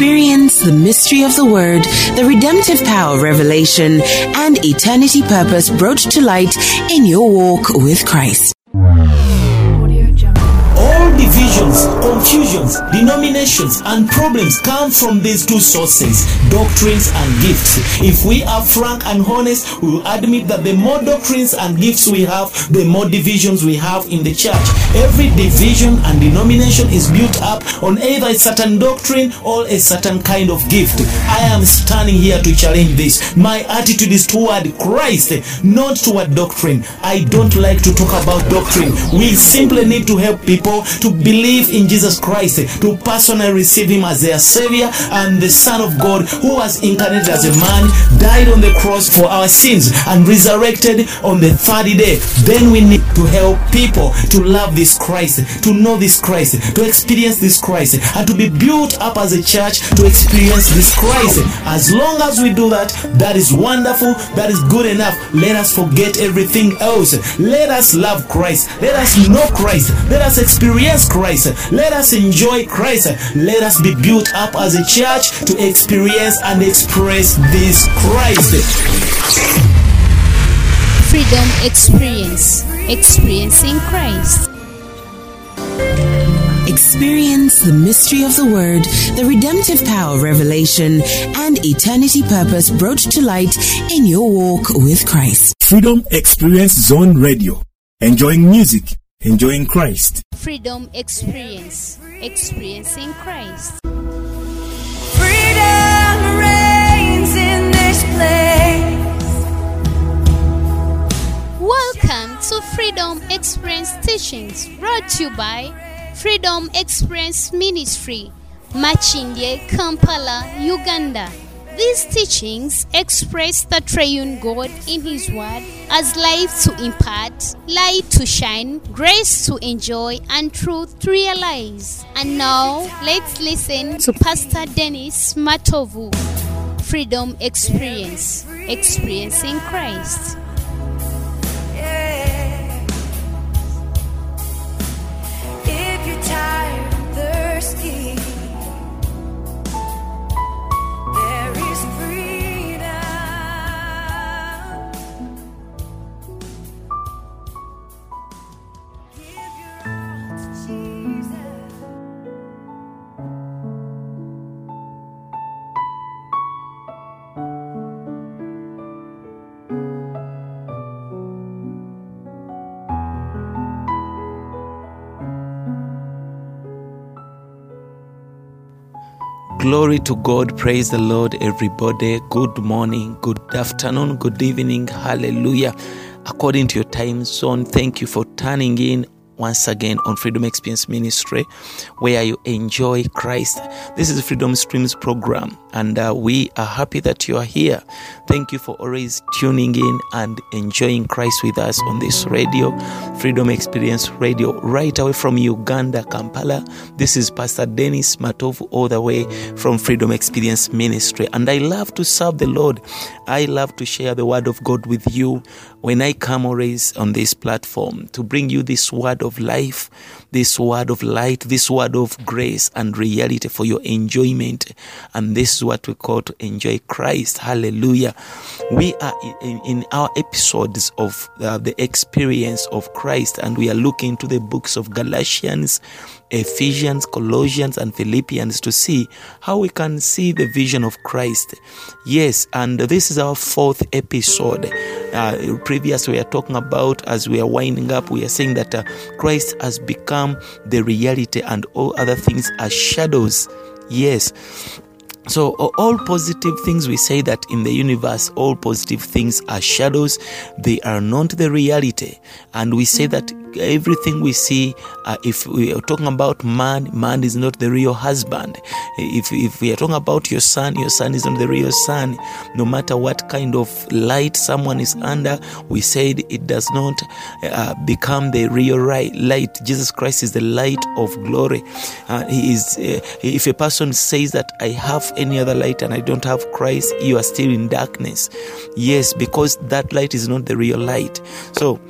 Experience the mystery of the Word, the redemptive power of revelation, and eternity purpose brought to light in your walk with Christ. Divisions, confusions, denominations, and problems come from these two sources doctrines and gifts. If we are frank and honest, we will admit that the more doctrines and gifts we have, the more divisions we have in the church. Every division and denomination is built up on either a certain doctrine or a certain kind of gift. I am standing here to challenge this. My attitude is toward Christ, not toward doctrine. I don't like to talk about doctrine. We simply need to help people to believe in Jesus Christ, to personally receive Him as their Savior and the Son of God who was incarnated as a man, died on the cross for our sins, and resurrected on the third day. Then we need to help people to love this Christ, to know this Christ, to experience this Christ, and to be built up as a church to experience this Christ. As long as we do that, that is wonderful, that is good enough. Let us forget everything else. Let us love Christ. Let us know Christ. Let us experience Christ. Let us enjoy Christ. Let us be built up as a church to experience and express this Christ. Freedom Experience. Experiencing Christ. Experience the mystery of the Word, the redemptive power of revelation, and eternity purpose brought to light in your walk with Christ. Freedom Experience Zone Radio. Enjoying music, enjoying Christ. Freedom Experience. Experiencing Christ. Freedom reigns in this place. Welcome to Freedom Experience Teachings brought to you by Freedom Experience Ministry, Makindye, Kampala, Uganda. These teachings express the triune God in His Word as life to impart, light to shine, grace to enjoy, and truth to realize. And now, let's listen to Pastor Dennis Matovu. Freedom Experience, experiencing Christ. If you're tired thirsty, Glory to God. Praise the Lord, everybody. Good morning, good afternoon, good evening. Hallelujah. According to your time zone, thank you for turning in once again on Freedom Experience Ministry, where you enjoy Christ. This is Freedom Streams program, and uh, we are happy that you are here. Thank you for always tuning in and enjoying Christ with us on this radio, Freedom Experience Radio, right away from Uganda, Kampala. This is Pastor Dennis Matovu, all the way from Freedom Experience Ministry. And I love to serve the Lord. I love to share the word of God with you when I come always on this platform to bring you this word of life, this word of light, this word of grace and reality for your enjoyment. And this is what we call to enjoy Christ. Hallelujah. We are in, in our episodes of uh, the experience of Christ, and we are looking to the books of Galatians. Ephesians, Colossians, and Philippians to see how we can see the vision of Christ. Yes, and this is our fourth episode. Uh, previous we are talking about as we are winding up, we are saying that uh, Christ has become the reality, and all other things are shadows. Yes. So, all positive things we say that in the universe, all positive things are shadows, they are not the reality. And we say that everything we see, uh, if we are talking about man, man is not the real husband. If, if we are talking about your son, your son is not the real son. No matter what kind of light someone is under, we said it does not uh, become the real right, light. Jesus Christ is the light of glory. Uh, he is. Uh, if a person says that I have any other light and I don't have Christ, you are still in darkness. Yes, because that light is not the real light. So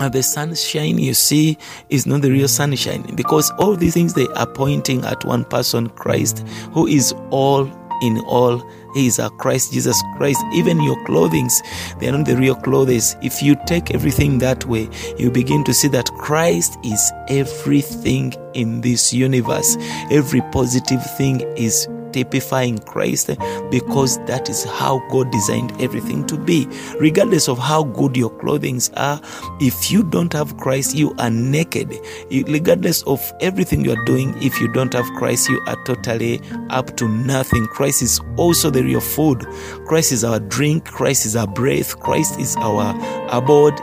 uh, the sunshine you see is not the real sunshine because all these things they are pointing at one person christ who is all in all. He is our christ jesus christ. Even your clothings they are not the real clothes. If you take everything that way you begin to see that christ is everything in this universe. Every positive thing is typifying Christ because that is how God designed everything to be. Regardless of how good your clothings are, if you don't have Christ, you are naked. Regardless of everything you are doing, if you don't have Christ, you are totally up to nothing. Christ is also the real food. Christ is our drink. Christ is our breath. Christ is our abode.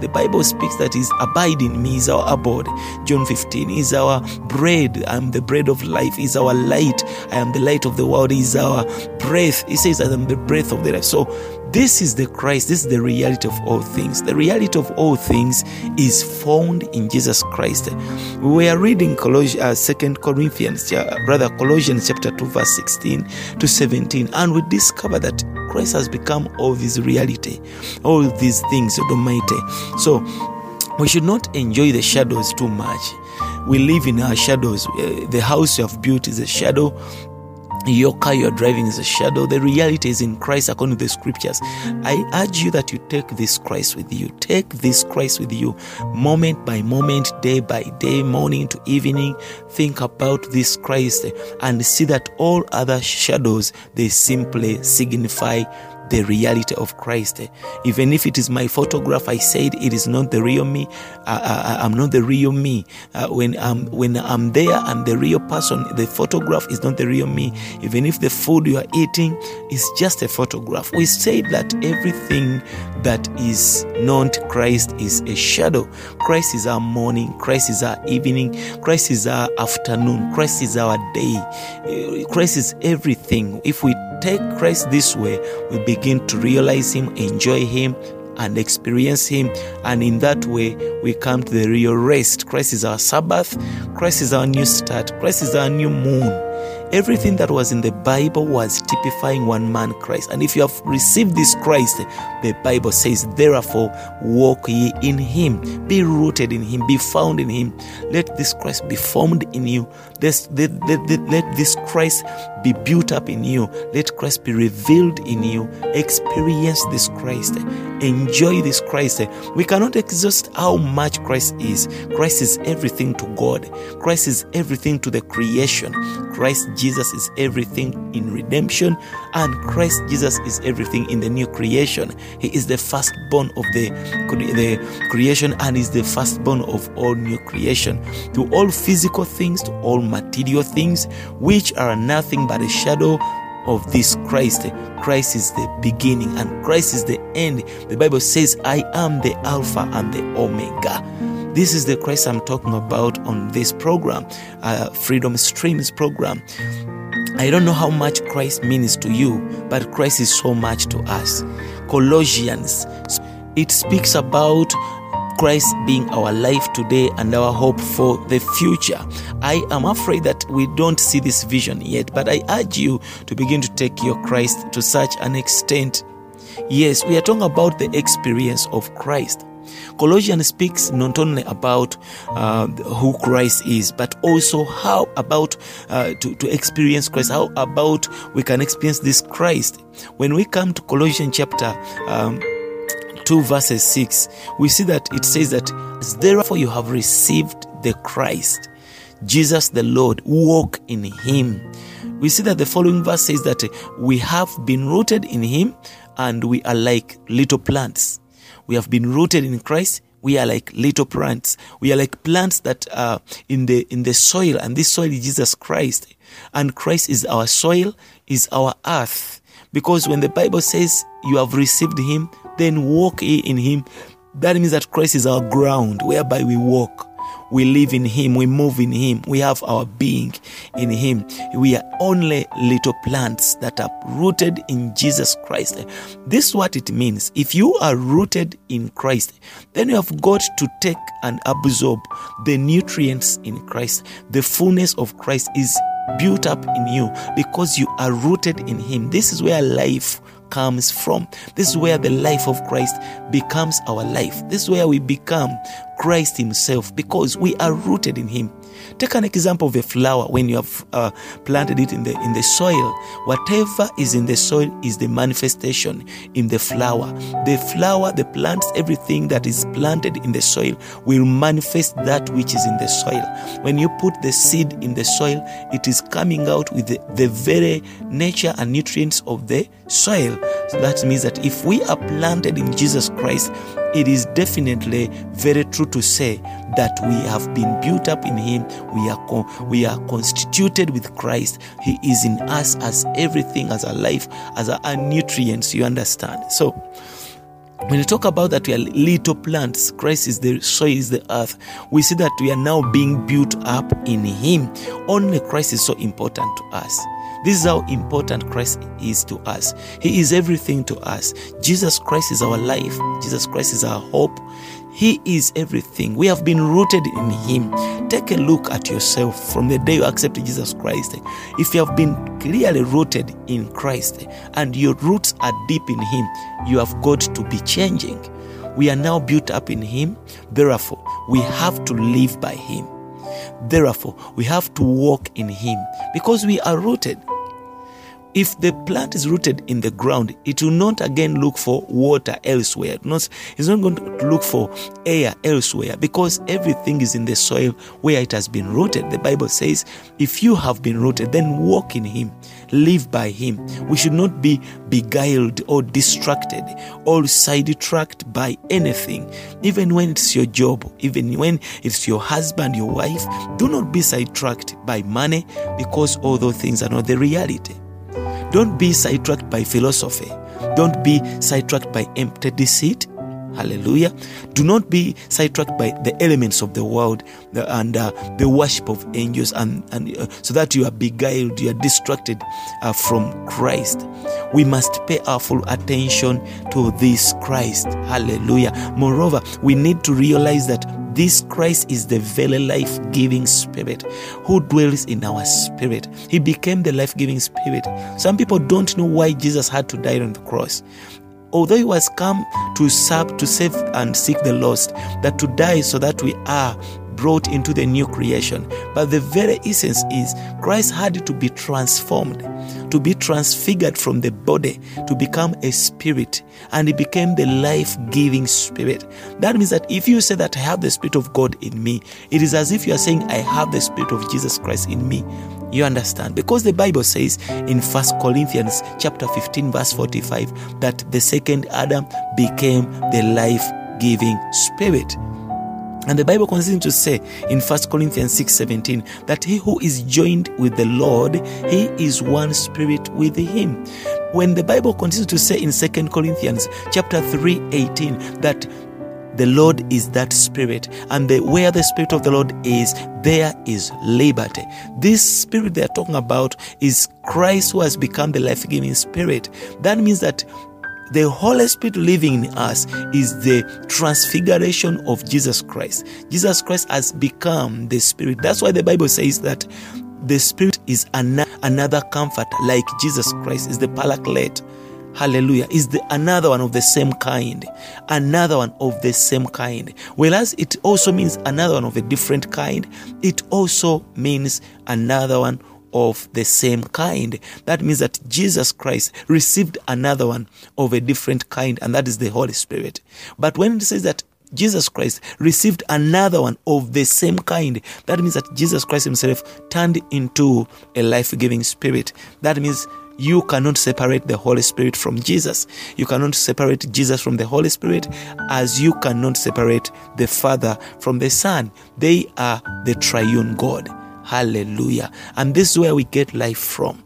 The Bible speaks that is abide in me is our abode. John 15 is our bread. I'm the bread of life. Is our light. I am the light of the world. Is our breath. He says I am the breath of the life. So this is the Christ. This is the reality of all things. The reality of all things is found in Jesus Christ. We are reading Colossians, uh, Second Corinthians, rather Colossians chapter two, verse sixteen to seventeen, and we discover that Christ has become all this reality, all these things, God Almighty. So we should not enjoy the shadows too much. We live in our shadows. Uh, the house you have built is a shadow. Your car you're driving is a shadow. The reality is in Christ according to the scriptures. I urge you that you take this Christ with you. Take this Christ with you moment by moment, day by day, morning to evening. Think about this Christ and see that all other shadows they simply signify the reality of Christ. Even if it is my photograph, I said it is not the real me. I, I, I'm not the real me. Uh, when I'm when I'm there, I'm the real person. The photograph is not the real me. Even if the food you are eating is just a photograph, we say that everything that is not Christ is a shadow. Christ is our morning. Christ is our evening. Christ is our afternoon. Christ is our day. Uh, Christ is everything. If we take Christ this way, we begin to realize Him, enjoy Him, and experience Him. And in that way, we come to the real rest. Christ is our Sabbath. Christ is our new start. Christ is our new moon. Everything that was in the Bible was typifying one man, Christ. And if you have received this Christ, the Bible says, therefore, walk ye in him, be rooted in him, be found in him. Let this Christ be formed in you. Let, let, let, let- this Christ be built up in you. Let Christ be revealed in you. Experience this Christ. Enjoy this Christ. We cannot exhaust how much Christ is. Christ is everything to God. Christ is everything to the creation. Christ Jesus is everything in redemption, and Christ Jesus is everything in the new creation. He is the firstborn of the, the creation and is the firstborn of all new creation. To all physical things, to all material things, which are nothing but a shadow of this Christ. Christ is the beginning and Christ is the end. The Bible says, I am the Alpha and the Omega. This is the Christ I'm talking about on this program, uh, Freedom Streams program. I don't know how much Christ means to you, but Christ is so much to us. Colossians, it speaks about Christ being our life today and our hope for the future. I am afraid that we don't see this vision yet, but I urge you to begin to take your Christ to such an extent. Yes, we are talking about the experience of Christ. Colossians speaks not only about uh, who Christ is, but also how about uh, to, to experience Christ, how about we can experience this Christ. When we come to Colossians chapter um, 2 verses 6 we see that it says that as therefore you have received the christ jesus the lord walk in him. We see that the following verse says that we have been rooted in him and we are like little plants. We have been rooted in christ we are like little plants. We are like plants that are in the in the soil and this soil is jesus christ. And christ is our soil is our earth. Because when the Bible says you have received him, then walk ye in him, that means that Christ is our ground whereby we walk. We live in him, we move in him, we have our being in him. We are only little plants that are rooted in Jesus Christ. This is what it means. If you are rooted in Christ, then you have got to take and absorb the nutrients in Christ. The fullness of Christ is built up in you because you are rooted in him. This is where life comes from. This is where the life of Christ becomes our life. This is where we become Christ Himself because we are rooted in Him. Take an example of a flower when you have uh, planted it in the in the soil. Whatever is in the soil is the manifestation in the flower. The flower, the plants, everything that is planted in the soil will manifest that which is in the soil. When you put the seed in the soil, it is coming out with the, the very nature and nutrients of the soil. So that means that if we are planted in Jesus Christ, it is definitely very true to say that we have been built up in him we are we are constituted with christ he is in us as everything as our life as our, nutrients you understand so when you talk about that we are little plants, Christ is the soil, is the earth. We see that we are now being built up in Him. Only Christ is so important to us. This is how important Christ is to us. He is everything to us. Jesus Christ is our life. Jesus Christ is our hope. He is everything. We have been rooted in Him. Take a look at yourself from the day you accepted Jesus Christ. If you have been clearly rooted in Christ and your roots are deep in Him, you have got to be changing. We are now built up in Him. Therefore, we have to live by Him. Therefore, we have to walk in Him because we are rooted. If the plant is rooted in the ground, it will not again look for water elsewhere. Not, it's not going to look for air elsewhere because everything is in the soil where it has been rooted. The Bible says, if you have been rooted, then walk in Him, live by Him. We should not be beguiled or distracted or sidetracked by anything, even when it's your job, even when it's your husband, your wife. Do not be sidetracked by money because all those things are not the reality. Don't be sidetracked by philosophy. Don't be sidetracked by empty deceit. Hallelujah. Do not be sidetracked by the elements of the world and uh, the worship of angels, and, and uh, so that you are beguiled, you are distracted uh, from Christ. We must pay our full attention to this Christ. Hallelujah. Moreover, we need to realize that this Christ is the very life giving spirit who dwells in our spirit. He became the life giving spirit. Some people don't know why Jesus had to die on the cross. Although he was come to serve, to save and seek the lost, that to die so that we are brought into the new creation. But the very essence is Christ had to be transformed, to be transfigured from the body to become a spirit, and he became the life giving spirit. That means that if you say that I have the Spirit of God in me, it is as if you are saying, I have the Spirit of Jesus Christ in me. You understand? Because the Bible says in First Corinthians chapter 15, verse 45, that the second Adam became the life giving spirit. And the Bible continues to say in 1 Corinthians 6 17 that he who is joined with the Lord, he is one spirit with him. When the Bible continues to say in 2 Corinthians chapter 3 18 that the Lord is that spirit, and the, where the spirit of the Lord is, there is liberty. This spirit they are talking about is Christ who has become the life giving spirit. That means that the Holy Spirit living in us is the transfiguration of Jesus Christ. Jesus Christ has become the Spirit. That's why the Bible says that the Spirit is an- another comfort, like Jesus Christ is the Paraclete. Hallelujah. Is the another one of the same kind. Another one of the same kind. Whereas it also means another one of a different kind, it also means another one of the same kind. That means that Jesus Christ received another one of a different kind, and that is the Holy Spirit. But when it says that Jesus Christ received another one of the same kind. That means that Jesus Christ Himself turned into a life giving spirit. That means you cannot separate the Holy Spirit from Jesus. You cannot separate Jesus from the Holy Spirit as you cannot separate the Father from the Son. They are the triune God. Hallelujah. And this is where we get life from.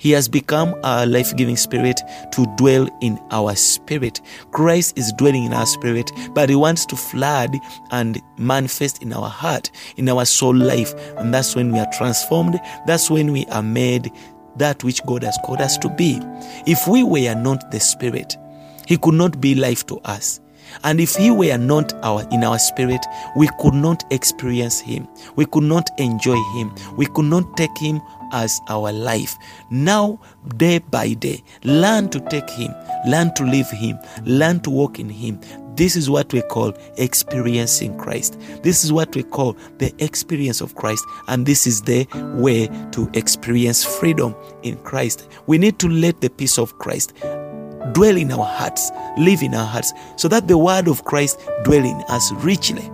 He has become our life giving spirit to dwell in our spirit. Christ is dwelling in our spirit, but He wants to flood and manifest in our heart, in our soul life. And that's when we are transformed. That's when we are made that which God has called us to be. If we were not the spirit, He could not be life to us. And if He were not our in our spirit, we could not experience Him. We could not enjoy Him. We could not take Him as our life. Now, day by day, learn to take Him, learn to live Him, learn to walk in Him. This is what we call experiencing Christ. This is what we call the experience of Christ. And this is the way to experience freedom in Christ. We need to let the peace of Christ dwell in our hearts, live in our hearts, so that the word of Christ dwell in us richly.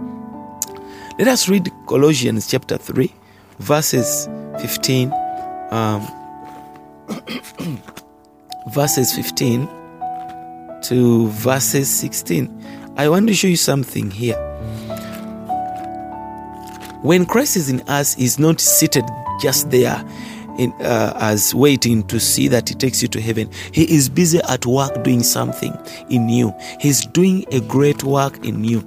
Let us read Colossians chapter 3, verses 15. Um, verses 15 to verses 16. I want to show you something here. When Christ is in us, He's not seated just there in, uh, as waiting to see that He takes you to heaven. He is busy at work doing something in you. He's doing a great work in you.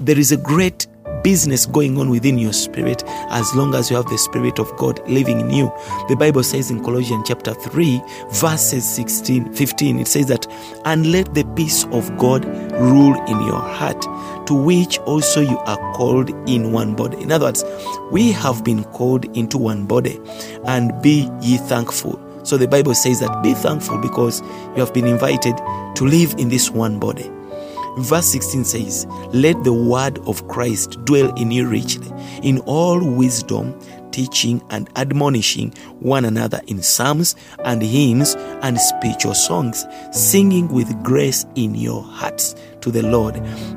There is a great business going on within your spirit as long as you have the spirit of God living in you. The Bible says in Colossians chapter 3 verses 16 15 it says that and let the peace of God rule in your heart to which also you are called in one body. In other words, we have been called into one body and be ye thankful. So the Bible says that be thankful because you have been invited to live in this one body. Verse 16 says, Let the word of Christ dwell in you richly, in all wisdom, teaching and admonishing one another in psalms and hymns and spiritual songs, singing with grace in your hearts to the Lord.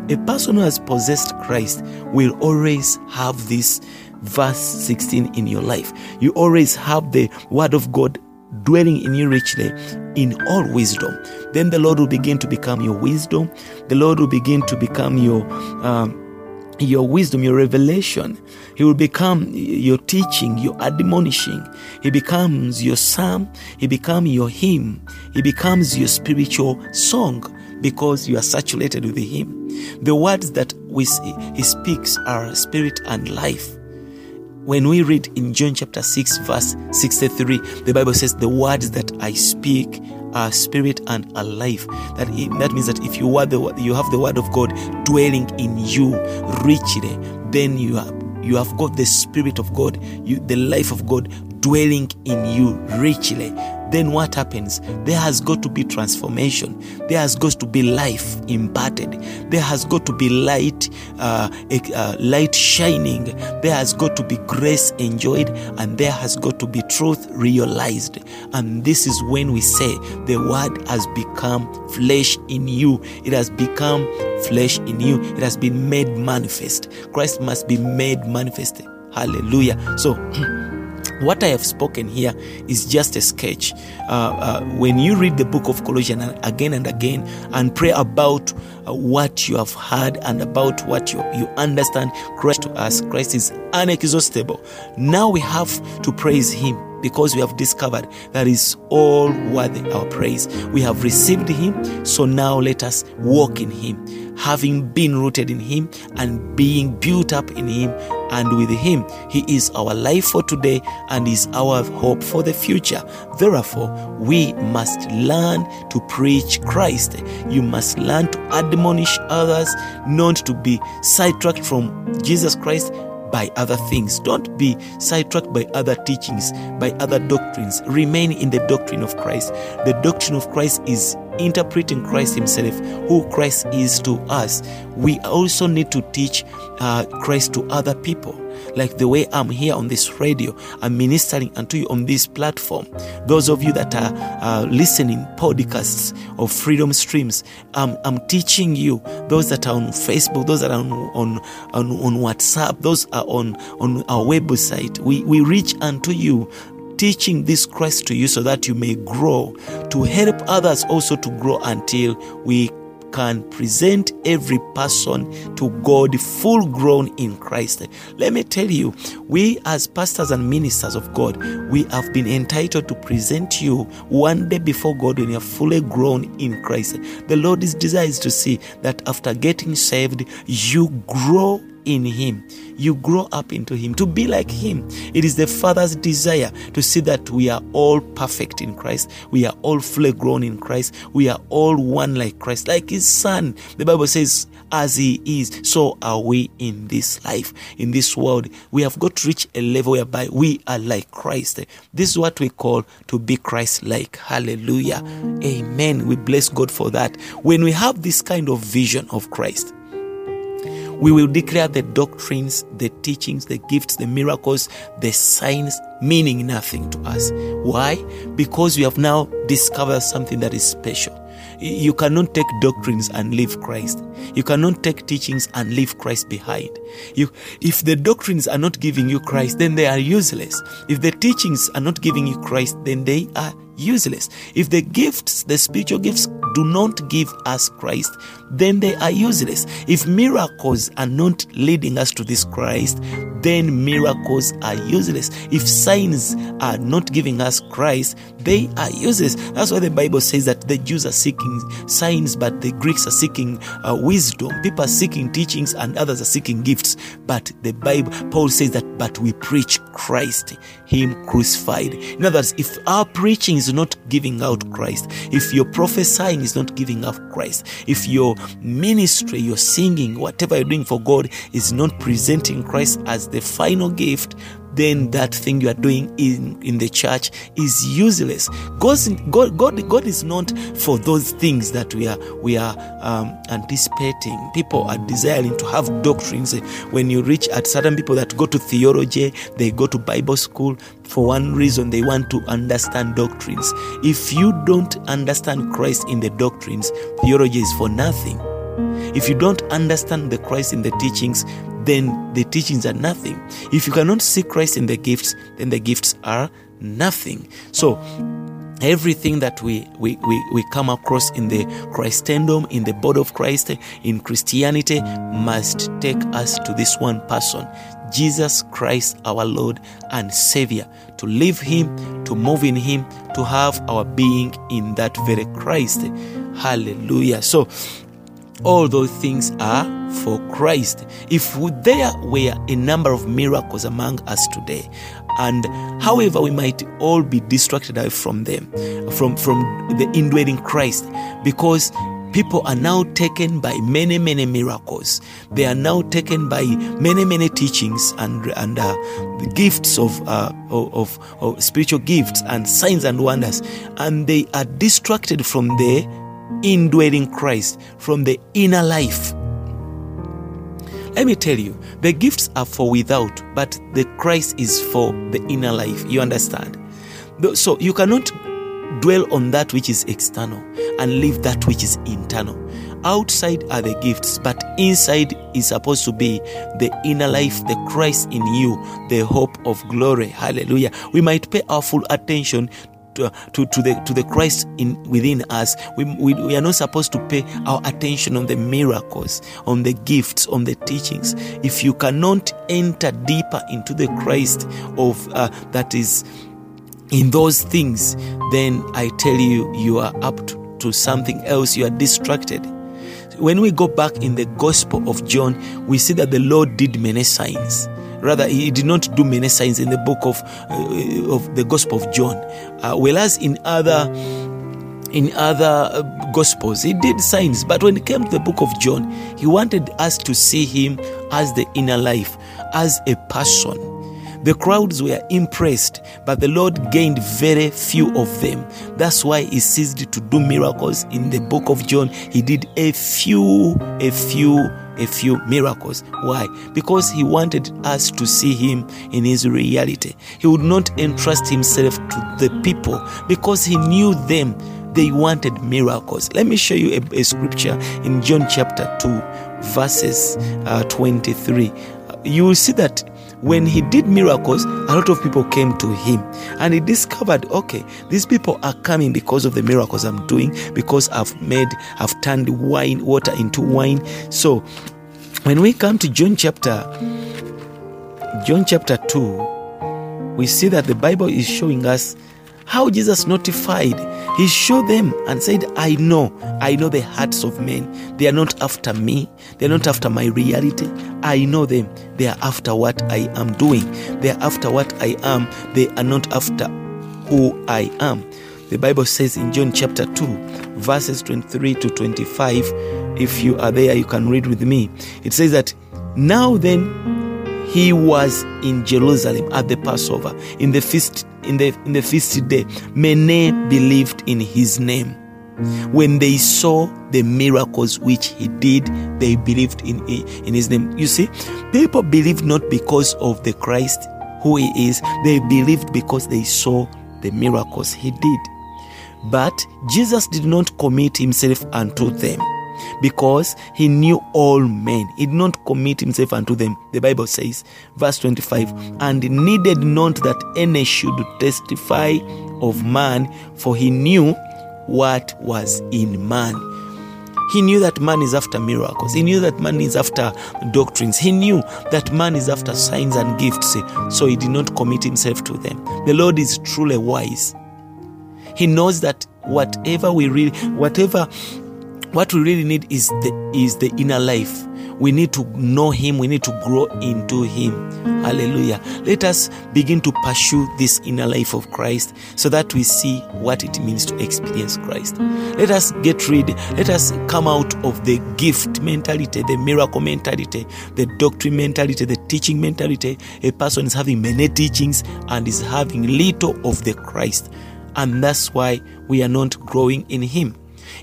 A person who has possessed Christ will always have this verse 16 in your life. You always have the word of God dwelling in you richly in all wisdom. Then the Lord will begin to become your wisdom. The Lord will begin to become your um, your wisdom, your revelation. He will become your teaching, your admonishing. He becomes your psalm. He becomes your hymn. He becomes your spiritual song because you are saturated with Him. The words that we see, He speaks are spirit and life. When we read in John chapter 6, verse 63, the Bible says, The words that I speak are spirit and are life. That, that means that if you, are the, you have the word of God dwelling in you richly, then you you have got the spirit of God, you, the life of God dwelling in you richly then what happens? There has got to be transformation. There has got to be life imparted. There has got to be light, uh, uh, light shining. There has got to be grace enjoyed, and there has got to be truth realized. And this is when we say the word has become flesh in you. It has become flesh in you. It has been made manifest. Christ must be made manifest. Hallelujah. So. What I have spoken here is just a sketch. Uh, uh, when you read the book of Colossians again and again and pray about uh, what you have heard and about what you, you understand, Christ to us, Christ is inexhaustible. Now we have to praise Him because we have discovered that is all worthy our praise. We have received Him, so now let us walk in Him, having been rooted in Him and being built up in Him and with Him. He is our life for today and is our hope for the future. Therefore, we must learn to preach Christ. You must learn to admonish others not to be sidetracked from Jesus Christ by other things. Don't be sidetracked by other teachings, by other doctrines. Remain in the doctrine of Christ. The doctrine of Christ is interpreting Christ Himself, who Christ is to us. We also need to teach uh, Christ to other people. Like the way I'm here on this radio, I'm ministering unto you on this platform. Those of you that are uh, listening podcasts of Freedom Streams, um, I'm teaching you. Those that are on Facebook, those that are on on, on, on WhatsApp, those are on on our website. We we reach unto you teaching this Christ to you so that you may grow, to help others also to grow until we can present every person to God full grown in Christ. Let me tell you, we as pastors and ministers of God, we have been entitled to present you one day before God when you're fully grown in Christ. The Lord is desires to see that after getting saved, you grow in Him. You grow up into Him, to be like Him. It is the Father's desire to see that we are all perfect in Christ. We are all fully grown in Christ. We are all one like Christ, like His Son. The Bible says, as He is, so are we in this life, in this world. We have got to reach a level whereby we are like Christ. This is what we call to be Christ like. Hallelujah. Amen. We bless God for that. When we have this kind of vision of Christ, we will declare the doctrines, the teachings, the gifts, the miracles, the signs meaning nothing to us. Why? Because we have now discovered something that is special. You cannot take doctrines and leave Christ. You cannot take teachings and leave Christ behind. You, if the doctrines are not giving you Christ, then they are useless. If the teachings are not giving you Christ, then they are useless. If the gifts, the spiritual gifts, do not give us Christ, then they are useless. If miracles are not leading us to this Christ, then miracles are useless. If signs are not giving us Christ, they are useless. That's why the Bible says that the Jews are seeking signs, but the Greeks are seeking uh, wisdom. People are seeking teachings, and others are seeking gifts. But the Bible, Paul says that, but we preach Christ, Him crucified. In other words, if our preaching is not giving out Christ, if your prophesying is not giving up Christ, if your ministry, your singing, whatever you're doing for God is not presenting Christ as the final gift, then that thing you are doing in, in the church is useless. God's, God, God, God is not for those things that we are we are um, anticipating. People are desiring to have doctrines. When you reach at certain people that go to theology, they go to Bible school for one reason they want to understand doctrines. If you don't understand Christ in the doctrines, theology is for nothing. If you don't understand the Christ in the teachings, then the teachings are nothing. If you cannot see Christ in the gifts, then the gifts are nothing. So, everything that we, we, we, we come across in the Christendom, in the body of Christ, in Christianity, must take us to this one person, Jesus Christ, our Lord and Savior, to live Him, to move in Him, to have our being in that very Christ. Hallelujah. So, all those things are for Christ. If there were a number of miracles among us today, and however we might all be distracted from them, from, from the indwelling Christ, because people are now taken by many, many miracles. They are now taken by many, many teachings and, and uh, the gifts of, uh, of, of spiritual gifts and signs and wonders, and they are distracted from the indwelling Christ, from the inner life. Let me tell you, the gifts are for without, but the Christ is for the inner life. You understand? So you cannot dwell on that which is external and leave that which is internal. Outside are the gifts, but inside is supposed to be the inner life, the Christ in you, the hope of glory. Hallelujah. We might pay our full attention to, to, the to the Christ in within us. We, we, we are not supposed to pay our attention on the miracles, on the gifts, on the teachings. If you cannot enter deeper into the Christ of uh, that is in those things, then I tell you, you are up to, to something else. You are distracted. When we go back in the Gospel of John, we see that the Lord did many signs rather he did not do many signs in the book of uh, of the gospel of john uh, whereas in other in other uh, gospels he did signs but when it came to the book of john he wanted us to see him as the inner life as a person the crowds were impressed, but the Lord gained very few of them. That's why he ceased to do miracles in the book of John. He did a few, a few, a few miracles. Why? Because he wanted us to see him in his reality. He would not entrust himself to the people because he knew them. They wanted miracles. Let me show you a, a scripture in John chapter 2, verses uh, 23. You will see that when he did miracles, a lot of people came to him and he discovered, okay, these people are coming because of the miracles I'm doing, because I've made, I've turned wine, water into wine. So when we come to John chapter, John chapter 2, we see that the Bible is showing us how Jesus notified He showed them and said, I know, I know the hearts of men. They are not after me, they are not after my reality. I know them. They are after what I am doing. They are after what I am. They are not after who I am. The Bible says in John chapter 2, verses 23 to 25, if you are there, you can read with me. It says that now then he was in Jerusalem at the Passover in the feast in the in the feast day. Many believed in his name. When they saw the miracles which he did, they believed in in his name. You see, people believed not because of the Christ who he is. They believed because they saw the miracles he did. But Jesus did not commit himself unto them because he knew all men. He did not commit himself unto them. The Bible says, verse 25, and needed not that any should testify of man, for he knew what was in man. He knew that man is after miracles. He knew that man is after doctrines. He knew that man is after signs and gifts. Eh? So he did not commit himself to them. The Lord is truly wise. He knows that whatever we read, whatever, what we really need is the is the inner life. We need to know Him. We need to grow into Him. Hallelujah. Let us begin to pursue this inner life of Christ so that we see what it means to experience Christ. Let us get rid, let us come out of the gift mentality, the miracle mentality, the doctrine mentality, the teaching mentality. A person is having many teachings and is having little of the Christ. And that's why we are not growing in Him.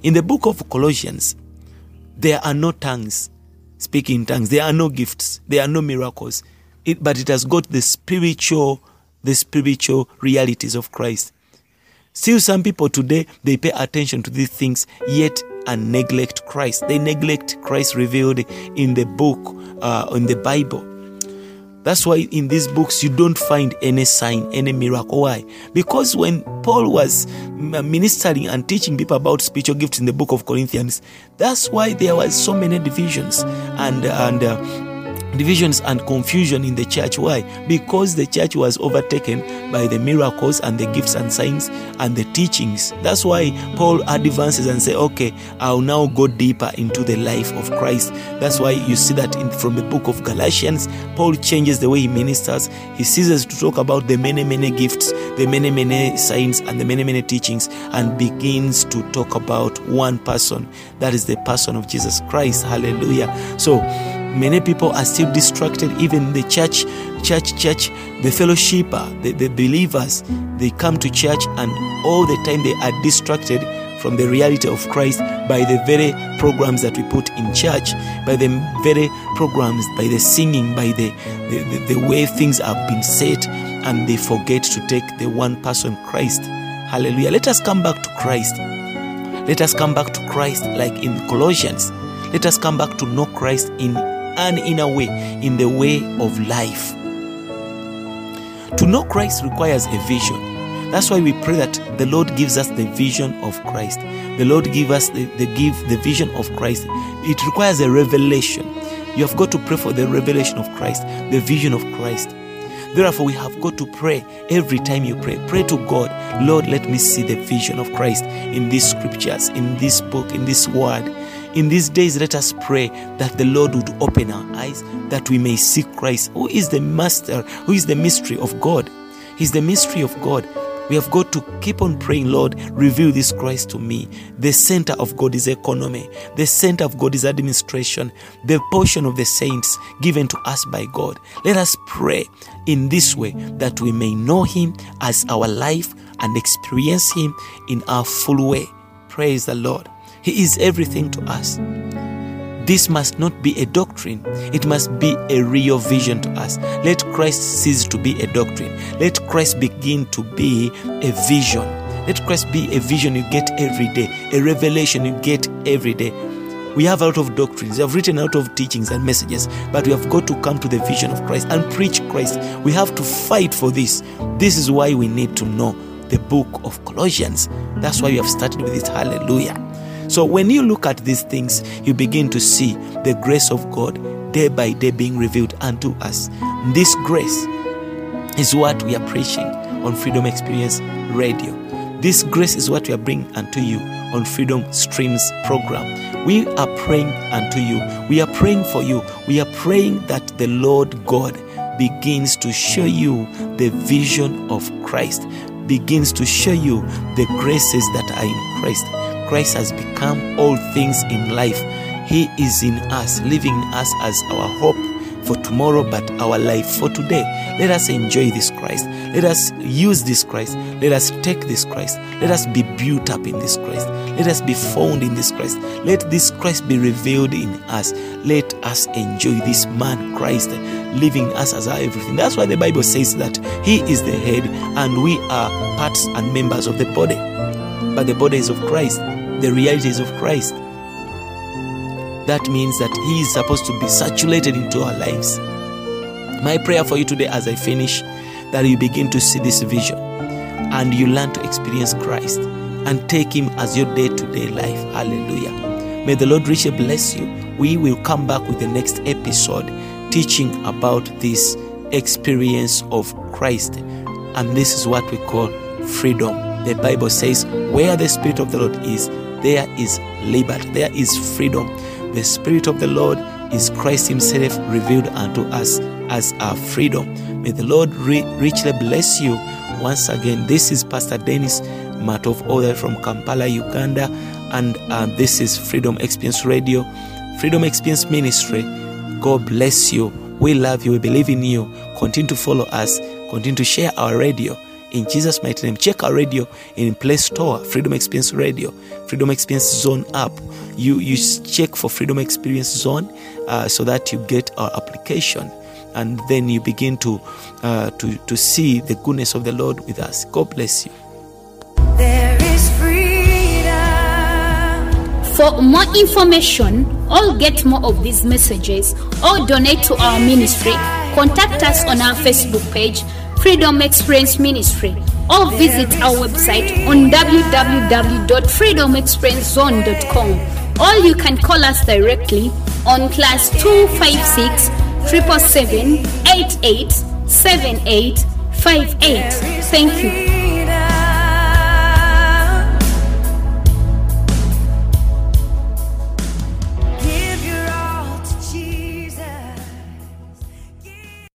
In the book of Colossians, there are no tongues, speaking tongues. There are no gifts. There are no miracles. It, but it has got the spiritual, the spiritual realities of Christ. Still, some people today they pay attention to these things, yet and neglect Christ. They neglect Christ revealed in the book, uh, in the Bible. That's why in these books you don't find any sign, any miracle. Why? Because when Paul was ministering and teaching people about spiritual gifts in the book of Corinthians, that's why there was so many divisions and and uh, divisions and confusion in the church. Why? Because the church was overtaken by the miracles and the gifts and signs and the teachings. That's why Paul advances and say, "Okay, I'll now go deeper into the life of Christ." That's why you see that in, from the book of Galatians, Paul changes the way he ministers. He ceases to talk about the many, many gifts, the many, many signs, and the many, many teachings, and begins to talk about one person. That is the person of Jesus Christ. Hallelujah. So many people are still distracted. Even the church church church the fellowship uh, the, the believers they come to church and all the time they are distracted from the reality of christ by the very programs that we put in church by the very programs by the singing by the, the, the, the way things have been said and they forget to take the one person christ. Hallelujah. Let us come back to christ. Let us come back to christ like in colossians. Let us come back to know christ in an inner way, in the way of life. To know Christ requires a vision. That's why we pray that the Lord gives us the vision of Christ. The Lord give us the, the give the vision of Christ. It requires a revelation. You have got to pray for the revelation of Christ, the vision of Christ. Therefore, we have got to pray every time you pray. Pray to God, Lord, let me see the vision of Christ in these scriptures, in this book, in this word. In these days, let us pray that the Lord would open our eyes that we may see Christ, who is the master, who is the mystery of God. He's the mystery of God. We have got to keep on praying, Lord, reveal this Christ to me. The center of God is economy, the center of God is administration, the portion of the saints given to us by God. Let us pray in this way that we may know Him as our life and experience Him in our full way. Praise the Lord. He is everything to us. This must not be a doctrine, it must be a real vision to us. Let Christ cease to be a doctrine. Let Christ begin to be a vision. Let Christ be a vision you get every day, a revelation you get every day. We have a lot of doctrines, we have written a lot of teachings and messages, but we have got to come to the vision of Christ and preach Christ. We have to fight for this. This is why we need to know the book of Colossians. That's why we have started with it. Hallelujah. So when you look at these things, you begin to see the grace of God day by day being revealed unto us. This grace is what we are preaching on Freedom Experience Radio. This grace is what we are bringing unto you on Freedom Streams program. We are praying unto you. We are praying for you. We are praying that the Lord God begins to show you the vision of Christ, begins to show you the graces that are in Christ. Christ has become all things in life. He is in us, living in us as our hope for tomorrow, but our life for today. Let us enjoy this Christ. Let us use this Christ. Let us take this Christ. Let us be built up in this Christ. Let us be found in this Christ. Let this Christ be revealed in us. Let us enjoy this man, Christ, living us as our everything. That's why the Bible says that He is the head and we are parts and members of the body. But the body is of Christ, the realities of Christ. That means that He is supposed to be saturated into our lives. My prayer for you today as I finish that you begin to see this vision and you learn to experience Christ and take Him as your day to day life. Hallelujah. May the Lord richly bless you. We will come back with the next episode teaching about this experience of Christ. And this is what we call freedom. The Bible says, Where the Spirit of the Lord is, there is liberty, there is freedom. The Spirit of the Lord is Christ Himself revealed unto us as our freedom. May the Lord ri- richly bless you. Once again, this is Pastor Dennis Matov from Kampala, Uganda, and uh, this is Freedom Experience Radio, Freedom Experience Ministry. God bless you. We love you. We believe in you. Continue to follow us. Continue to share our radio. In Jesus' mighty name, check our radio in Play Store, Freedom Experience Radio, Freedom Experience Zone app. You you check for Freedom Experience Zone uh, so that you get our application, and then you begin to uh, to to see the goodness of the Lord with us. God bless you. There is freedom. For more information or get more of these messages or donate to our ministry, contact us on our Facebook page, Freedom Experience Ministry, or visit our website on www.freedomexperiencezone.com. Or you can call us directly on class 256 777 88 78 58. Thank you.